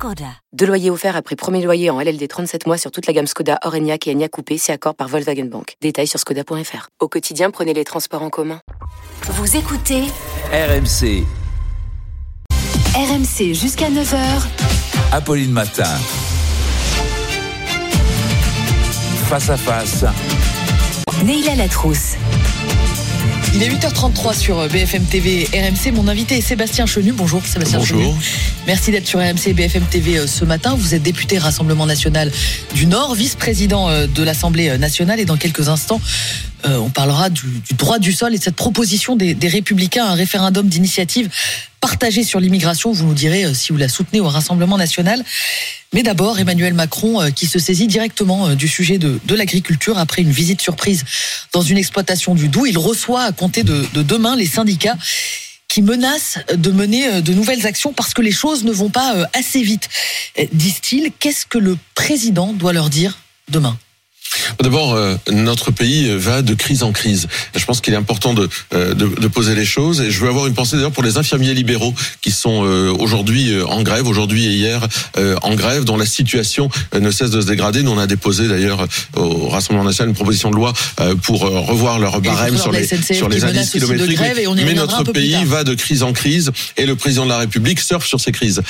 Skoda. Deux loyers offerts après premier loyer en LLD 37 mois sur toute la gamme Skoda, Orenia et Enya Coupé, c'est accord par Volkswagen Bank. Détails sur skoda.fr. Au quotidien, prenez les transports en commun. Vous écoutez RMC, RMC jusqu'à 9h. Apolline Matin. Face à face, Neila Latrousse. Il est 8h33 sur BFM TV et RMC. Mon invité est Sébastien Chenu. Bonjour Sébastien Bonjour. Chenu. Merci d'être sur RMC et BFM TV euh, ce matin. Vous êtes député Rassemblement National du Nord, vice-président euh, de l'Assemblée nationale et dans quelques instants, euh, on parlera du, droit du sol et de cette proposition des, des Républicains, un référendum d'initiative partagé sur l'immigration. Vous nous direz euh, si vous la soutenez au Rassemblement National. Mais d'abord, Emmanuel Macron euh, qui se saisit directement du sujet de, l'agriculture après une visite surprise dans une exploitation du Doubs. Il reçoit à compter de, de demain les syndicats qui menacent de mener de nouvelles actions parce que les choses ne vont pas assez vite. Disent-ils, qu'est-ce que le président doit leur dire demain? D'abord, euh, notre pays va de crise en crise. Je pense qu'il est important de, euh, de, de poser les choses. Et je veux avoir une pensée d'ailleurs pour les infirmiers libéraux qui sont euh, aujourd'hui en grève, aujourd'hui et hier en grève, dont la situation ne cesse de se dégrader. Nous, on a déposé d'ailleurs au Rassemblement national une proposition de loi pour revoir leur barème sur les, sur les indices kilométriques. grève mais notre pays va de crise en crise et le président de la République surfe sur ces crises.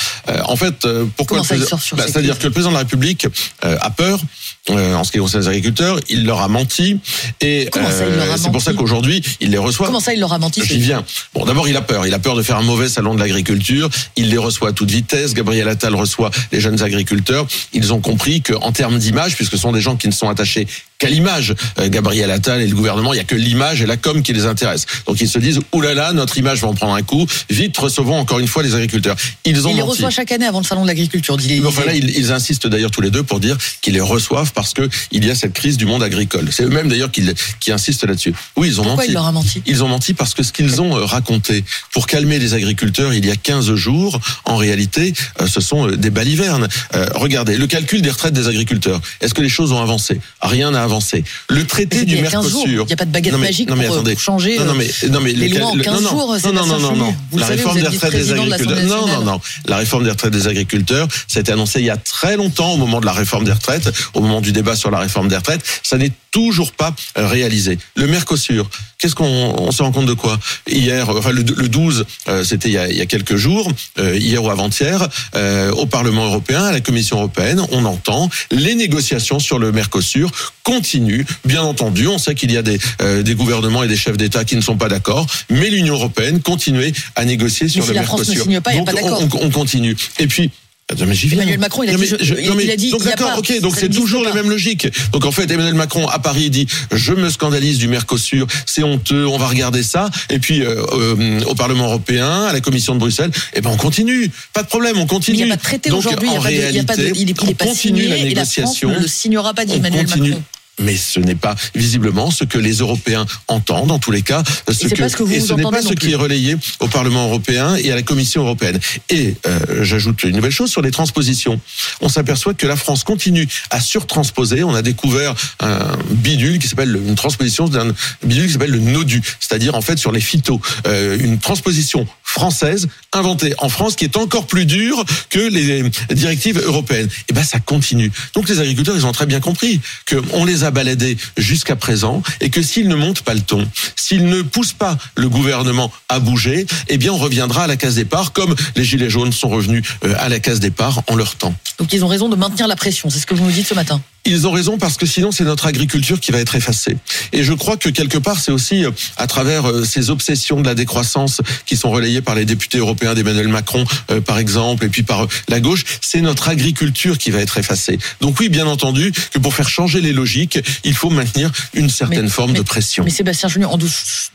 En fait, pourquoi Bah, ces C'est-à-dire que le président de la République a peur en ce qui concerne les agriculteurs. Il leur a menti et a c'est pour ça qu'aujourd'hui il les reçoit. Comment ça, il leur a menti J'y viens. Bon, d'abord, il a peur. Il a peur de faire un mauvais salon de l'agriculture. Il les reçoit à toute vitesse. Gabriel Attal reçoit les jeunes agriculteurs. Ils ont compris qu'en termes d'image, puisque ce sont des gens qui ne sont attachés qu'à l'image, euh, Gabriel Attal et le gouvernement, il y a que l'image et la com qui les intéressent. Donc ils se disent, oulala, notre image va en prendre un coup. Vite, recevons encore une fois les agriculteurs. Ils ont Il les menti. reçoit chaque année avant le salon de l'agriculture, dit Enfin là, ils, ils insistent d'ailleurs tous les deux pour dire qu'ils les reçoivent parce que il y a cette crise du monde agricole. C'est eux-mêmes d'ailleurs qui, qui insistent là-dessus. Oui, ils ont Pourquoi menti. il leur a menti Ils ont menti parce que ce qu'ils ont euh, raconté pour calmer les agriculteurs il y a 15 jours, en réalité, euh, ce sont euh, des balivernes. Euh, regardez, le calcul des retraites des agriculteurs. Est-ce que les choses ont avancé? Rien n'a avancé. Le traité du il y a 15 jours. Mercosur. Il n'y a pas de baguette Non, mais- magique non, mais pour, attendez. pour changer Non, mais, non, mais les le- lois en le- 15 non, jours, non, non, non, non. Vous La savez, réforme des retraites des de agriculteurs. Non, non, non. La réforme des retraites des agriculteurs, ça a été annoncé il y a très longtemps, au moment de la réforme des retraites, au moment du débat sur la réforme des retraites. Ça n'est toujours pas euh, réalisé. Le Mercosur, qu'est-ce qu'on on se rend compte de quoi? Hier, enfin le, le 12, euh, c'était il, y a- il y a quelques jours, euh, hier ou avant-hier, euh, au Parlement européen, à la Commission européenne, on entend les négociations sur le Mercosur continuent. Bien entendu, on sait qu'il y a des, des gouvernements et des chefs d'État qui ne sont pas d'accord, mais l'Union européenne continue à négocier sur si le la France ne Mercosur. signe pas, il y a pas d'accord. on, on- on continue. Et puis Attends, mais j'y viens. Emmanuel Macron, il a Non, dit, mais je- non, mais- il a dit, donc d'accord, ok, donc c'est toujours pas. les mêmes logiques. Donc en fait, Emmanuel Macron à Paris dit je me scandalise du Mercosur, c'est honteux, on va regarder ça. Et puis euh, euh, au Parlement européen, à la Commission de Bruxelles, eh ben on continue, pas de problème, on Mais continue. il n'y a pas de traité aujourd'hui, il n'y a pas de, il y a pas de- réalité, il est, il est pas signé la et la France ne le signera pas, dit Emmanuel. Macron. Mais ce n'est pas visiblement ce que les Européens entendent, en tous les cas. Ce que, pas ce que vous et ce n'est pas ce plus. qui est relayé au Parlement européen et à la Commission européenne. Et euh, j'ajoute une nouvelle chose sur les transpositions. On s'aperçoit que la France continue à surtransposer. On a découvert un bidule qui s'appelle le- une transposition d'un bidule qui s'appelle le NODU, c'est-à-dire en fait sur les phytos, Euh, une transposition française inventée en France qui est encore plus dure que les directives européennes. Et ben ça continue. Donc les agriculteurs ils ont très bien compris que on les a baladés jusqu'à présent et que s'ils ne montent pas le ton, s'ils ne poussent pas le gouvernement à bouger, eh bien on reviendra à la case départ comme les gilets jaunes sont revenus euh, à la case départ en leur temps. Donc ils ont raison de maintenir la pression, c'est ce que vous nous dites ce matin. Ils ont raison parce que sinon c'est notre agriculture qui va être effacée. Et je crois que quelque part c'est aussi euh, à travers euh, ces obsessions de la décroissance qui sont relayées par les députés européens d'Emmanuel Macron euh, par exemple et puis par la gauche, c'est notre agriculture qui va être effacée. Donc oui, bien entendu que pour faire changer les logiques, il faut maintenir une certaine Mais- forme mais- de pression. Mais Sébastien Junior, en 12,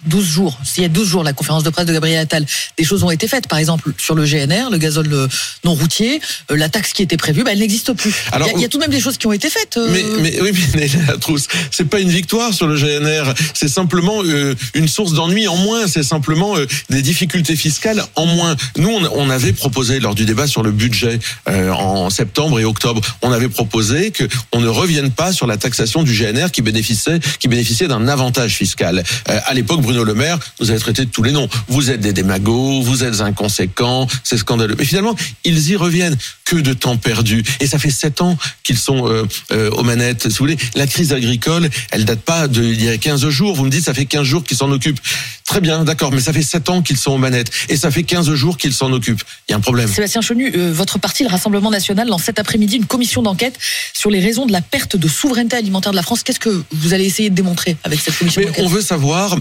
12 jours, s'il y a 12 jours, la conférence de presse de Gabriel Attal, des choses ont été faites. Par exemple, sur le GNR, le gazole non routier, la taxe qui était prévue, bah, elle n'existe plus. Alors, il, y a, il y a tout de même des choses qui ont été faites. Mais, mais oui, mais la trousse, c'est pas une victoire sur le GNR. C'est simplement euh, une source d'ennui en moins. C'est simplement euh, des difficultés fiscales en moins. Nous, on, on avait proposé lors du débat sur le budget euh, en septembre et octobre, on avait proposé que on ne revienne pas sur la taxation du GNR qui bénéficiait, qui bénéficiait d'un avantage fiscal. Euh, à l'époque, Bruno Le Maire nous avait traité de tous les noms. Vous êtes des démagos, vous êtes inconséquents, c'est scandaleux. Mais finalement, ils y reviennent. Que de temps perdu. Et ça fait sept ans qu'ils sont euh, euh, aux manettes. Si vous voulez, la crise agricole, elle date pas de il y a 15 jours. Vous me dites, ça fait 15 jours qu'ils s'en occupent. Très bien, d'accord, mais ça fait sept ans qu'ils sont aux manettes. Et ça fait 15 jours qu'ils s'en occupent. Il y a un problème. Sébastien Chenu, euh, votre parti, le Rassemblement National, lance cet après-midi une commission d'enquête sur les raisons de la perte de souveraineté alimentaire de la France. Qu'est-ce que vous allez essayer de démontrer avec cette commission Mais d'enquête on veut savoir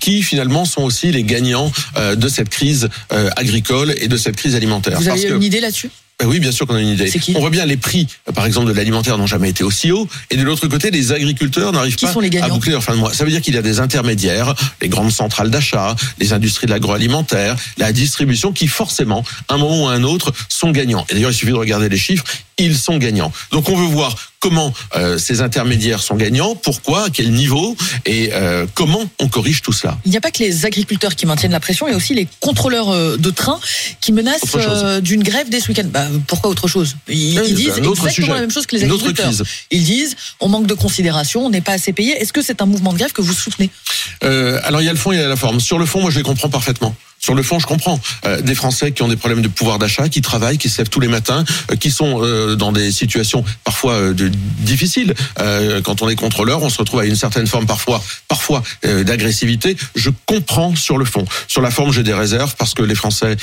qui finalement sont aussi les gagnants de cette crise agricole et de cette crise alimentaire. Vous Parce avez que- une idée là-dessus? Ben oui, bien sûr qu'on a une idée. On voit bien les prix, euh, par exemple, de l'alimentaire n'ont jamais été aussi hauts. Et de l'autre côté, les agriculteurs n'arrivent pas à boucler leur fin de mois. Ça veut dire qu'il y a des intermédiaires, les grandes centrales d'achat, les industries de l'agroalimentaire, la distribution, qui forcément, à un moment ou à un autre, sont gagnants. Et d'ailleurs, il suffit de regarder les chiffres, ils sont gagnants. Donc on veut voir comment euh, ces intermédiaires sont gagnants, pourquoi, à quel niveau, et euh, comment on corrige tout cela. Il n'y a pas que les agriculteurs qui maintiennent la pression, il y a aussi les contrôleurs euh, de train qui menacent euh, d'une grève dès ce week-end. Bah, pourquoi autre chose? Ils, disent exactement sujet. la même chose que les agriculteurs. Ils disent on manque de considération, on n'est pas assez payé. Est-ce que c'est un mouvement de grève que vous soutenez? Alors il y a le fond et il y a la forme. Sur le fond, moi je les comprends parfaitement. Sur le fond, je comprends Euh, des Français qui ont des problèmes de pouvoir d'achat, qui travaillent, qui se lèvent tous les matins, euh, qui sont euh, dans des situations parfois euh, de, difficiles. Euh, quand on est contrôleur, on se retrouve à une certaine forme parfois, parfois euh, d'agressivité. Je comprends sur le fond. Sur la forme, j'ai des réserves parce que les Français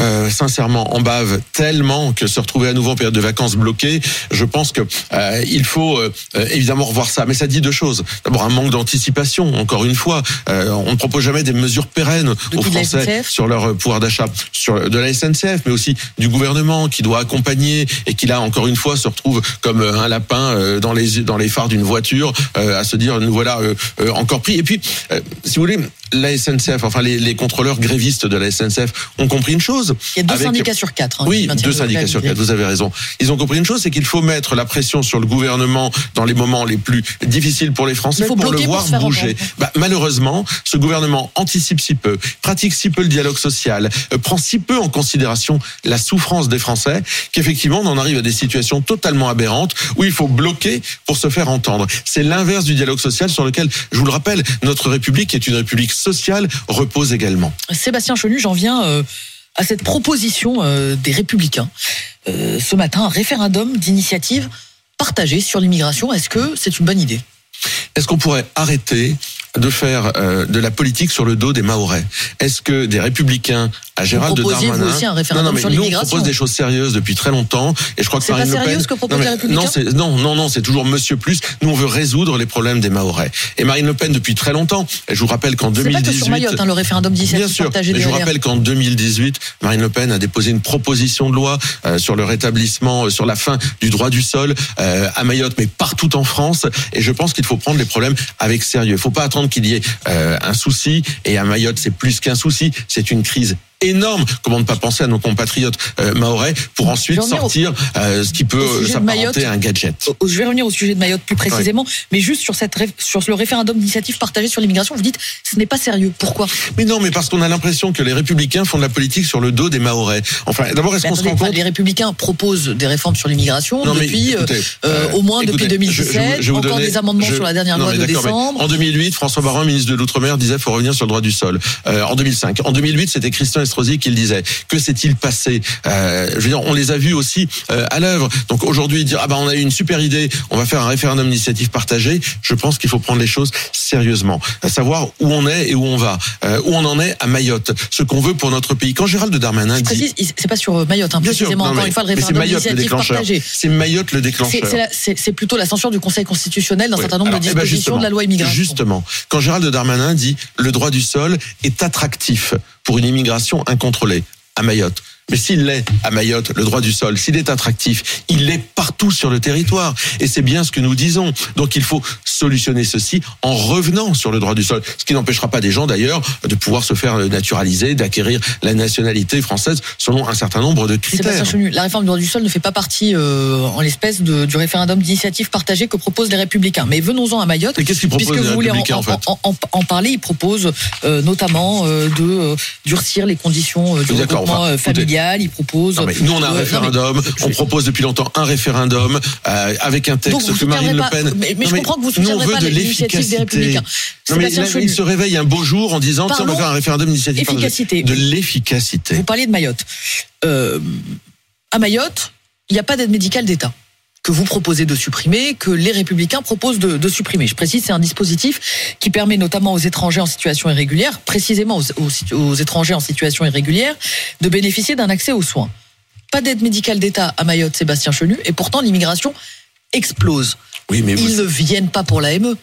euh, sincèrement en bave tellement que se retrouver à nouveau en période de vacances bloquée, je pense que euh, il faut euh, euh, évidemment revoir ça. Mais ça dit deux choses. D'abord un manque d'anticipation. Encore une fois, euh, on ne propose jamais des mesures pérennes aux Français sur leur euh, pouvoir d'achat, sur de la SNCF, mais aussi du gouvernement qui doit accompagner et qui là encore une fois se retrouve comme un lapin euh, dans les dans les phares d'une voiture euh, à se dire nous voilà euh, euh, encore pris. Et puis euh, si vous voulez la SNCF, enfin les, les contrôleurs grévistes de la SNCF ont compris une chose. Il y a deux Avec- syndicats sur quatre. hein, oui, deux syndicats sur quatre, vous avez raison. Ils ont compris une chose, c'est qu'il faut mettre la pression sur le gouvernement dans les moments les plus difficiles pour les Français pour le pour voir bouger. Bah, malheureusement, ce gouvernement anticipe si peu, pratique si peu le dialogue social, euh, prend si peu en considération la souffrance des Français, qu'effectivement on en arrive à des situations totalement aberrantes où il faut bloquer pour se faire entendre. C'est l'inverse du dialogue social sur lequel, je vous le rappelle, notre République est une République sociale repose également. Sébastien Chenu, j'en viens euh, à cette proposition euh, des Républicains. Euh, ce matin, un référendum d'initiative partagée sur l'immigration. Est-ce que c'est une bonne idée? Est-ce qu'on pourrait arrêter de faire euh, de la politique sur le dos des Mahorais Est-ce que des républicains à Gérald vous Darmanin aussi, un référendum non, non, mais sur nous, on propose des choses sérieuses depuis très longtemps et je crois que C'est pas Marine Le sérieux Pen ce que proposent non, mais- non, c'est- non, non, non, c'est toujours Monsieur Plus. Nous, on veut résoudre les problèmes des Mahorais. Et Marine Le Pen depuis très longtemps. Et je vous rappelle qu'en C'est pas que 2018, sur Mayotte, hein, le référendum Bien d'initiative sûr, mais je vous rappelle qu'en 2018, Marine Le Pen a déposé une proposition de loi euh, sur le rétablissement, euh, sur la fin du droit du sol euh, à Mayotte, mais partout en France. Et je pense qu'il faut prendre les problèmes avec sérieux. Il faut pas attendre qu'il y ait euh, un souci. Et à Mayotte, c'est plus qu'un souci, c'est une crise énorme. Comment ne pas penser à nos compatriotes euh, maorais pour ensuite Je revenir au- sortir euh, ce qui peut s'apparenter à un gadget. Je vais revenir au sujet de Mayotte plus précisément, mais juste sur, cette, sur le référendum d'initiative partagée sur l'immigration, vous dites ce n'est pas sérieux. Pourquoi? Mais non, mais parce qu'on a l'impression que les républicains font de la politique sur le dos des maorais. Enfin, d'abord, est-ce qu'on se rend compte Les Républicains proposent des réformes sur l'immigration depuis, euh, écoutez, euh, euh, au moins écoutez, depuis je- je- 2017, je vais vous encore donner- des amendements je- sur la dernière non, loi de décembre. En 2008, François Baron, ministre de l'Outre-mer, disait faut revenir sur le droit du sol. Euh, en 2005, en 2008, c'était Christian Estrosi qui le disait. Que s'est-il passé? Euh, Je veux dire, on les a vus aussi euh, à l'œuvre. Donc aujourd'hui, dire ah ben on a eu une super idée, on va faire un référendum d'initiative partagée. Je pense qu'il faut prendre les choses sérieusement, à savoir où on est et où on va, euh, où on en est à Mayotte, ce qu'on veut pour notre pays. Quand Gérald Darmanin dit c'est pas sur Mayotte, hein, Bien sûr, précisément, non, encore une fois, le référendum d'initiative partagée. C'est Mayotte le déclencheur. C'est plutôt la censure du Conseil constitutionnel d'un Ouais. certain nombre Alors, de eh ben, dispositions de la loi immigration. Justement, quand Gérald Darmanin dit le droit du sol est attractif pour une immigration incontrôlée à Mayotte. Mais s'il l'est à Mayotte, le droit du sol, s'il est attractif, il l'est partout sur le territoire. Et c'est bien ce que nous disons. Donc il faut solutionner ceci en revenant sur le droit du sol. Ce qui n'empêchera pas des gens d'ailleurs de pouvoir se faire naturaliser, d'acquérir la nationalité française selon un certain nombre de critères. La réforme du droit du sol ne fait pas partie euh, en l'espèce du référendum d'initiative partagée que proposent les Républicains. Mais venons-en à Mayotte. Et qu'est-ce qu'ils proposent Puisque les vous voulez en, Républicains, en fait en- en- en parler, ils proposent euh, notamment euh, de durcir les conditions du regroupement enfin, familial. Ils proposent. Non, mais nous, on a un mais- référendum. on propose depuis longtemps un référendum avec un texte que Marine Le Pen. Mais, mais Non, je comprends que vous nous, on veut de l'efficacité. Non, mais là, il se réveille un beau jour en disant on va faire un référendum d'initiative efficacité. De l'efficacité. Vous parliez de Mayotte. Euh, à Mayotte, il n'y a pas d'aide médicale d'État que vous proposez de supprimer, que les républicains proposent de, de supprimer. Je précise, c'est un dispositif qui permet notamment aux étrangers en situation irrégulière, précisément aux, aux- aux étrangers en situation irrégulière, de bénéficier d'un accès aux soins. Pas d'aide médicale d'État à Mayotte, Sébastien Chenu, et pourtant l'immigration explose. Oui, mais vous- Ils ne viennent pas pour l'AME.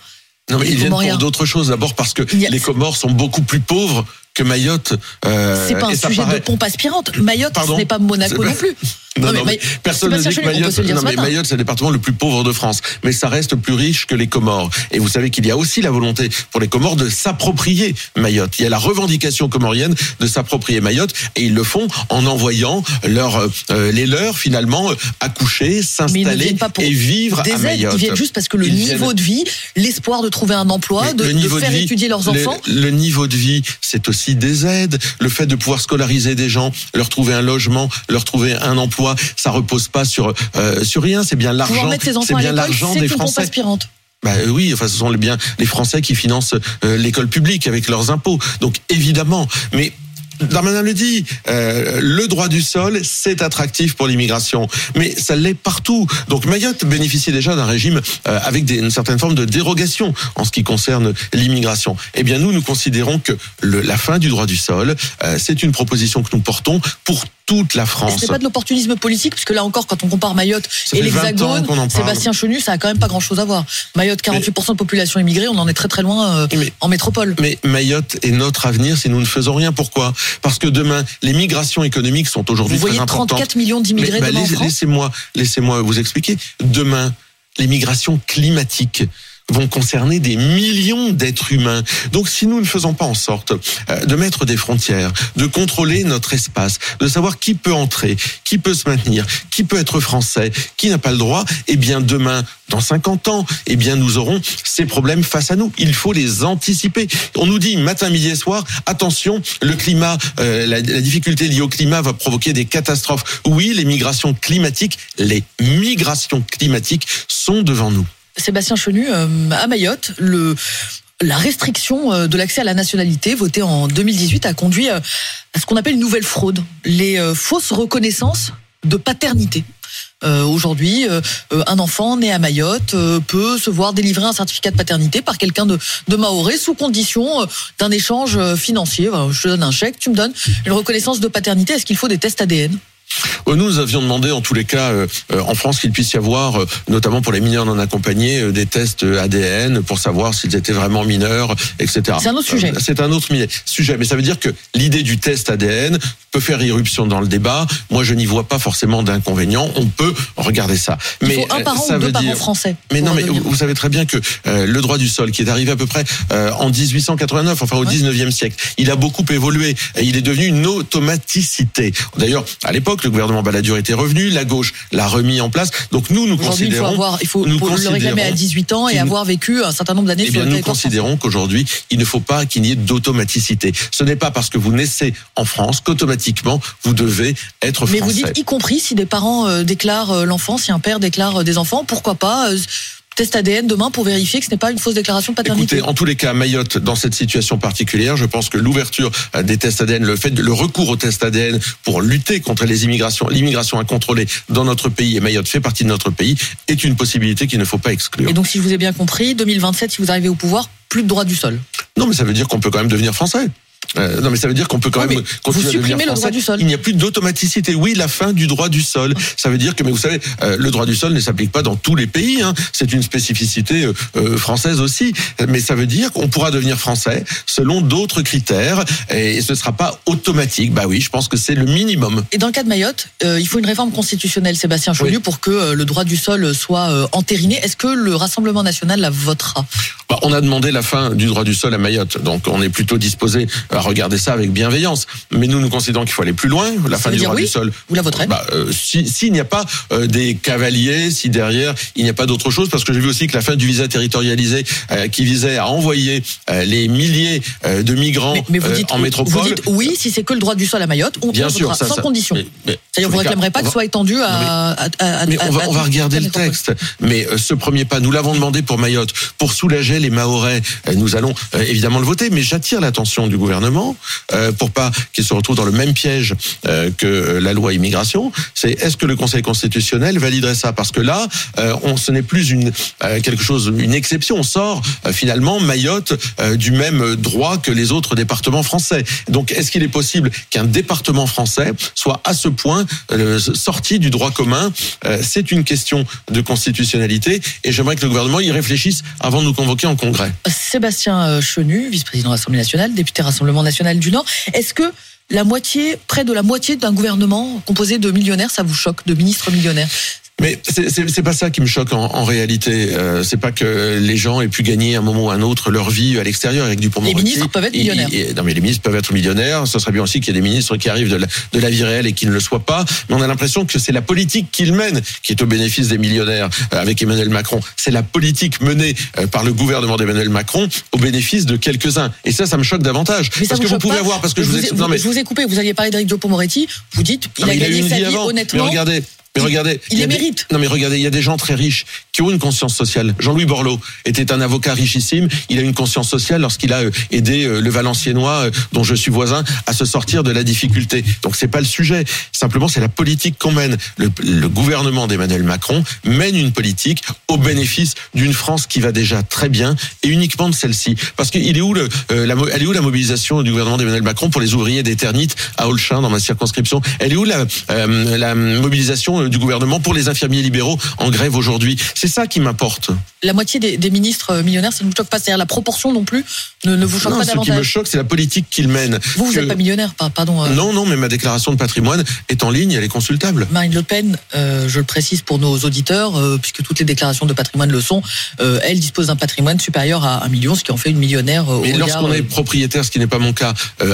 Non, mais Les ils viennent pour d'autres choses. D'abord parce que a- les Comores sont beaucoup plus pauvres que Mayotte. euh, C'est pas un sujet paraît- de pompe aspirante. Mayotte, Pardon ce n'est pas Monaco non plus. Non, Non, mais non, mais May- personne ne dit que Mayotte, non, mais. Mayotte, c'est le département le plus pauvre de France. Mais ça reste plus riche que les Comores. Et vous savez qu'il y a aussi la volonté pour les Comores de s'approprier Mayotte. Il y a la revendication comorienne de s'approprier Mayotte. Et ils le font en envoyant leur, euh, les leurs, finalement, euh, accoucher, s'installer et vivre des à aides, Mayotte. ils viennent juste parce que le Ils niveau viennent- de vie, l'espoir de trouver un emploi, mais de, le de niveau de faire vie, étudier leurs le- enfants. Le, niveau de vie, c'est aussi des aides. Le fait de pouvoir scolariser des gens, leur trouver un logement, leur trouver un emploi, ça repose pas sur euh, sur rien. C'est bien l'argent. C'est bien l'argent des Français. aspirante. Bah euh, oui, enfin ce sont les bien les Français qui financent euh, l'école publique avec leurs impôts. Donc évidemment, mais Darmanin le dit, euh, le droit du sol, c'est attractif pour l'immigration, mais ça l'est partout. Donc Mayotte bénéficie déjà d'un régime euh, avec des, une certaine forme de dérogation en ce qui concerne l'immigration. Eh bien nous, nous considérons que le, la fin du droit du sol, euh, c'est une proposition que nous portons pour toute la France. Ce n'est pas de l'opportunisme politique, puisque là encore, quand on compare Mayotte Ça et fait 20 ans l'Hexagone. Sébastien Chenu, ça a quand même pas grand-chose à voir. Mayotte, 48% de population immigrée, on en est très très loin euh, Mais- en métropole. Mais Mayotte est notre avenir si nous ne faisons rien. Pourquoi? Parce que demain, les migrations économiques sont aujourd'hui Vous très voyez importantes. 34 millions d'immigrés bah, Laissez-moi, laissez-moi vous expliquer. Demain, les migrations climatiques vont concerner des millions d'êtres humains. Donc si nous ne faisons pas en sorte euh, de mettre des frontières, de contrôler notre espace, de savoir qui peut entrer, qui peut se maintenir, qui peut être français, qui n'a pas le droit, eh bien demain, dans 50 ans, eh bien nous aurons ces problèmes face à nous. Il faut les anticiper. On nous dit matin, midi et soir, attention, le climat, euh, la, la difficulté liée au climat va provoquer des catastrophes. Oui, les migrations climatiques, les migrations climatiques sont devant nous. Sébastien Chenu, euh, à Mayotte, la restriction euh, de l'accès à la nationalité votée en 2018 a conduit euh, à ce qu'on appelle une nouvelle fraude, les fausses reconnaissances de paternité. Aujourd'hui, un enfant né à Mayotte peut se voir délivrer un certificat de paternité par quelqu'un de, Maoré sous condition d'un échange financier. Je te donne un chèque, tu me donnes une reconnaissance de paternité. Est-ce qu'il faut des tests ADN Nous, nous avions demandé, en tous les cas, euh, euh, en France, qu'il puisse y avoir, euh, notamment pour les mineurs non accompagnés, euh, des tests euh, ADN pour savoir s'ils étaient vraiment mineurs, etc. C'est un autre sujet. Euh, C'est un autre sujet, mais ça veut dire que l'idée du test ADN peut faire irruption dans le débat. Moi, je n'y vois pas forcément d'inconvénient. On peut regarder ça. Il mais faut un euh, parent ça ou deux veut parents dire- français. mais non, mais devenir. vous savez très bien que euh, le droit du sol, qui est arrivé à peu près euh, en 1889, enfin au Ouais. 19e siècle, il a beaucoup évolué et il est devenu une automaticité. D'ailleurs, à l'époque, le gouvernement Balladur était revenu, la gauche l'a remis en place. Donc nous, nous Aujourd'hui, il faut considérons, avoir, il faut, nous le réclamer à considérons 18 ans et avoir vécu un certain nombre d'années eh bien, nous considérons qu'aujourd'hui, il ne faut pas qu'il n'y ait d'automaticité. Ce n'est pas parce que vous naissez en France qu'automatiquement vous devez être Mais français. vous dites, y compris si des parents euh, déclarent euh, l'enfant, si un père déclare euh, des enfants, pourquoi pas test ADN demain pour vérifier que ce n'est pas une fausse déclaration de paternité Écoutez, en tous les cas, Mayotte, dans cette situation particulière, je pense que l'ouverture des tests ADN, le fait, de- le recours aux tests ADN pour lutter contre les immigrations, l'immigration incontrôlée dans notre pays, et Mayotte fait partie de notre pays, est une possibilité qu'il ne faut pas exclure. Et donc, si je vous ai bien compris, 2027, si vous arrivez au pouvoir, plus de droit du sol. Non, mais ça veut dire qu'on peut quand même devenir français. Euh, non, mais ça veut dire qu'on peut quand même continuer vous à supprimez le droit du sol. Il n'y a plus d'automaticité. Oui, la fin du droit du sol. Ça veut dire que, mais vous savez, euh, le droit du sol ne s'applique pas dans tous les pays. hein. C'est une spécificité euh, française aussi. Mais ça veut dire qu'on pourra devenir français selon d'autres critères et ce ne sera pas automatique. Bah oui, je pense que c'est le minimum. Et dans le cas de Mayotte, il faut une réforme constitutionnelle, Sébastien Chenu, Oui. pour que le droit du sol soit entériné. Est-ce que le Rassemblement national la votera? Bah, on a demandé la fin du droit du sol à Mayotte, donc on est plutôt disposé à regarder ça avec bienveillance. Mais nous, nous considérons qu'il faut aller plus loin. La fin du droit oui du sol. Vous la voterez bah, euh, si- S'il n'y a pas euh, des cavaliers, si derrière il n'y a pas d'autre chose, parce que j'ai vu aussi que la fin du visa territorialisé euh, qui visait à envoyer les milliers de migrants mais, mais vous dites, en vous métropole. dites oui si c'est que le droit du sol à Mayotte, on, Bien on sûr, votera ça, sans ça- condition. mais- mais- C'est-à-dire en les cas, réclamerez pas que ce soit étendu à, à, à- à- mais à- on va, on va regarder le texte. Mais ce premier pas, nous l'avons demandé pour Mayotte, pour soulager les Mahorais. Nous allons évidemment le voter, mais j'attire l'attention du gouvernement euh, pour pas qu'il se retrouve dans le même piège euh, que euh, la loi immigration. C'est est-ce que le Conseil constitutionnel validerait ça? Parce que là, on, ce n'est plus une quelque chose, une exception. On sort finalement Mayotte du même droit que les autres départements français. Donc, est-ce qu'il est possible qu'un département français soit à ce point sorti du droit commun? C'est une question de constitutionnalité et j'aimerais que le gouvernement y réfléchisse avant de nous convoquer en congrès. Sébastien Chenu, vice-président de l'Assemblée nationale, député Rassemblement national du Nord. Est-ce que la moitié, près de la moitié d'un gouvernement composé de millionnaires, ça vous choque, de ministres millionnaires? Mais c'est- pas ça qui me choque en, en réalité. Euh, c'est pas que les gens aient pu gagner à un moment ou à un autre leur vie à l'extérieur avec du Les ministres peuvent être millionnaires. non mais les ministres peuvent être millionnaires. Ce serait bien aussi qu'il y ait des ministres qui arrivent de la, de la vie réelle et qui ne le soient pas. Mais on a l'impression que c'est la politique qu'ils mènent qui est au bénéfice des millionnaires euh, avec Emmanuel Macron. C'est la politique menée euh, par le gouvernement d'Emmanuel Macron au bénéfice de quelques-uns. Et ça, ça me choque davantage. Mais ça parce que vous pouvez pas avoir, parce que je vous, ai, non mais je vous ai coupé, vous alliez parler d'Éric Dupond-Moretti, vous dites, il non, a gagné sa vie vie avant. honnêtement. Mais regardez, mais regardez, il y a les des- mérite. Non mais regardez, il y a des gens très riches qui ont une conscience sociale. Jean-Louis Borloo était un avocat richissime. Il a une conscience sociale lorsqu'il a euh, aidé euh, le Valenciennois, euh, dont je suis voisin, à se sortir de la difficulté. Donc c'est pas le sujet. Simplement, c'est la politique qu'on mène. Le, le gouvernement d'Emmanuel Macron mène une politique au bénéfice d'une France qui va déjà très bien et uniquement de celle-ci. Parce qu'il est où le, euh, la, elle est où la mobilisation du gouvernement d'Emmanuel Macron pour les ouvriers d'Eternit à Holchin dans ma circonscription? Elle est où la, euh, la mobilisation euh, du gouvernement pour les infirmiers libéraux en grève aujourd'hui C'est ça qui m'importe. La moitié des, des ministres euh, millionnaires, ça ne vous choque pas. C'est-à-dire la proportion non plus ne, ne vous choque Non, pas ce qui me davantage. choque, c'est la politique qu'il mène. Vous, vous Que- n'êtes pas millionnaire, par- pardon. euh, Non, non, mais ma déclaration de patrimoine est en ligne, elle est consultable. Marine Le Pen, euh, je le précise pour nos auditeurs, euh, puisque toutes les déclarations de patrimoine le sont, elle dispose d'un patrimoine supérieur à un million, ce qui en fait une millionnaire. Mais lorsqu'on est propriétaire, ce qui n'est pas mon cas,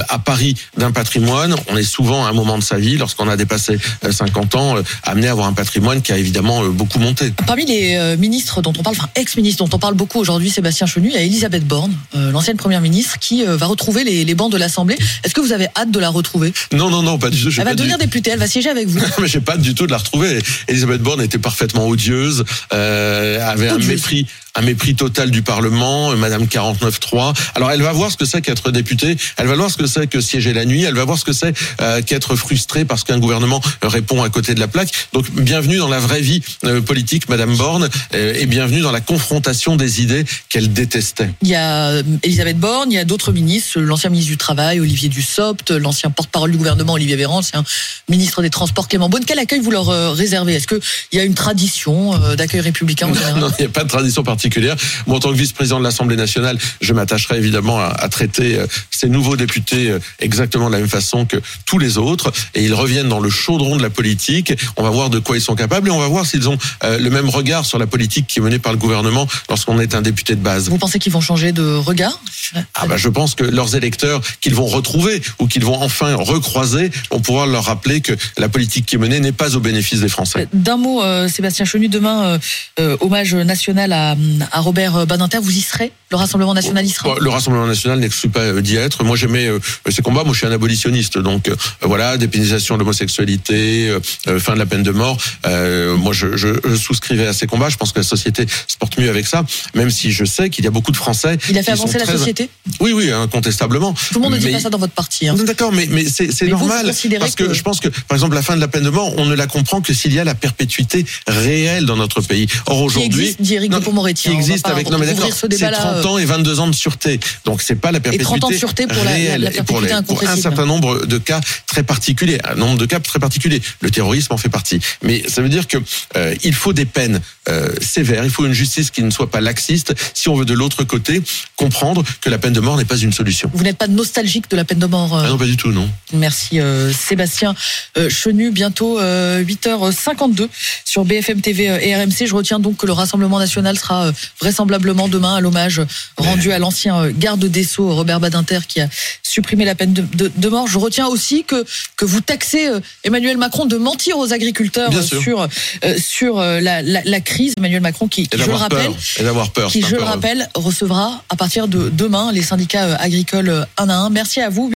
à Paris d'un patrimoine, on est souvent à un moment de sa vie, lorsqu'on a dépassé euh, 50 ans, amené à avoir un patrimoine qui a évidemment euh, beaucoup monté. Parmi les euh, ministres dont on parle, enfin ex-ministres dont on parle beaucoup aujourd'hui, Sébastien Chenu, il y a Elisabeth Borne, euh, l'ancienne première ministre, qui va retrouver les, les bancs de l'Assemblée. Est-ce que vous avez hâte de la retrouver? Non, non, non, pas du tout. Elle va du- devenir députée, elle va siéger avec vous. Non, mais j'ai pas du tout de la retrouver. Elisabeth Borne était parfaitement odieuse, euh, avait un mépris, un mépris total du Parlement, Madame 49.3. Alors elle va voir ce que c'est qu'être députée, elle va voir ce que c'est que siéger la nuit, elle va voir ce que c'est euh, qu'être frustrée parce qu'un gouvernement répond à côté de la plaque. Donc bienvenue dans la vraie vie euh, politique, Madame Borne, euh, et bienvenue dans la confrontation des idées qu'elle détestait. Il y a euh, Elisabeth Borne, il y a d'autres ministres, l'ancien ministre du Travail, Olivier Dussopt, l'ancien porte-parole du gouvernement, Olivier Véran, l'ancien ministre des Transports, Clément Beaune. Quel accueil vous leur réservez? Est-ce qu'il y a une tradition d'accueil républicain en général? Non, il n'y a pas de tradition particulière. Moi, en tant que vice-président de l'Assemblée nationale, je m'attacherai évidemment à, à traiter ces nouveaux députés exactement de la même façon que tous les autres. Et ils reviennent dans le chaudron de la politique. On va voir de quoi ils sont capables et on va voir s'ils ont euh, le même regard sur la politique qui est menée par le gouvernement lorsqu'on est un député de base. Vous pensez qu'ils vont changer de regard? Ah bah, je pense que leurs électeurs qu'ils vont retrouver ou qu'ils vont enfin recroiser vont pouvoir leur rappeler que la politique qui est menée n'est pas au bénéfice des Français. D'un mot, euh, Sébastien Chenu, demain, euh, euh, hommage national à, à Robert Badinter, vous y serez? Le Rassemblement national y sera? Bon, Le Rassemblement national n'exclut pas euh, d'y être. Moi, j'aimais euh, ces combats. Moi, je suis un abolitionniste. Donc, euh, voilà, dépénalisation de l'homosexualité, euh, euh, fin de la peine de de mort. Euh, moi, je, souscrivais à ces combats. Je pense que la société se porte mieux avec ça, même si je sais qu'il y a beaucoup de Français. Il a fait avancer la très- société? Oui, oui, incontestablement. Tout le monde ne dit Mais- pas ça dans votre parti. hein. D'accord, mais, mais c'est vous, normal. Parce que, que- je pense que, par exemple, la fin de la peine de mort, on ne la comprend que s'il y a la perpétuité réelle dans notre pays. Or, Qui aujourd'hui. existe, Non, qui hein, existe pas avec non mais d'accord ce c'est débat-là, 30 euh, ans et 22 ans de sûreté donc c'est pas la perpétuité 30 ans de sûreté pour la- la- réelle la et pour, perpétuité les- pour un certain nombre de cas très particuliers un nombre de cas très particuliers le terrorisme en fait partie mais ça veut dire que euh, il faut des peines euh, sévères il faut une justice qui ne soit pas laxiste. Si on veut de l'autre côté comprendre que la peine de mort n'est pas une solution. Vous n'êtes pas nostalgique de la peine de mort euh, ah non pas du tout non. Merci Sébastien Chenu, bientôt euh, 8h52 sur BFM TV et RMC. Je retiens donc que le Rassemblement national sera vraisemblablement demain à l'hommage rendu à l'ancien garde des Sceaux Robert Badinter qui a supprimé la peine de, de- de mort. Je retiens aussi que, que vous taxez Emmanuel Macron de mentir aux agriculteurs Bien sûr. sur, euh, sur euh, la, la- la crise. Emmanuel Macron qui, je le rappelle, peur peur qui, je le rappelle, recevra à partir de demain les syndicats euh, agricoles un à un. Merci à vous.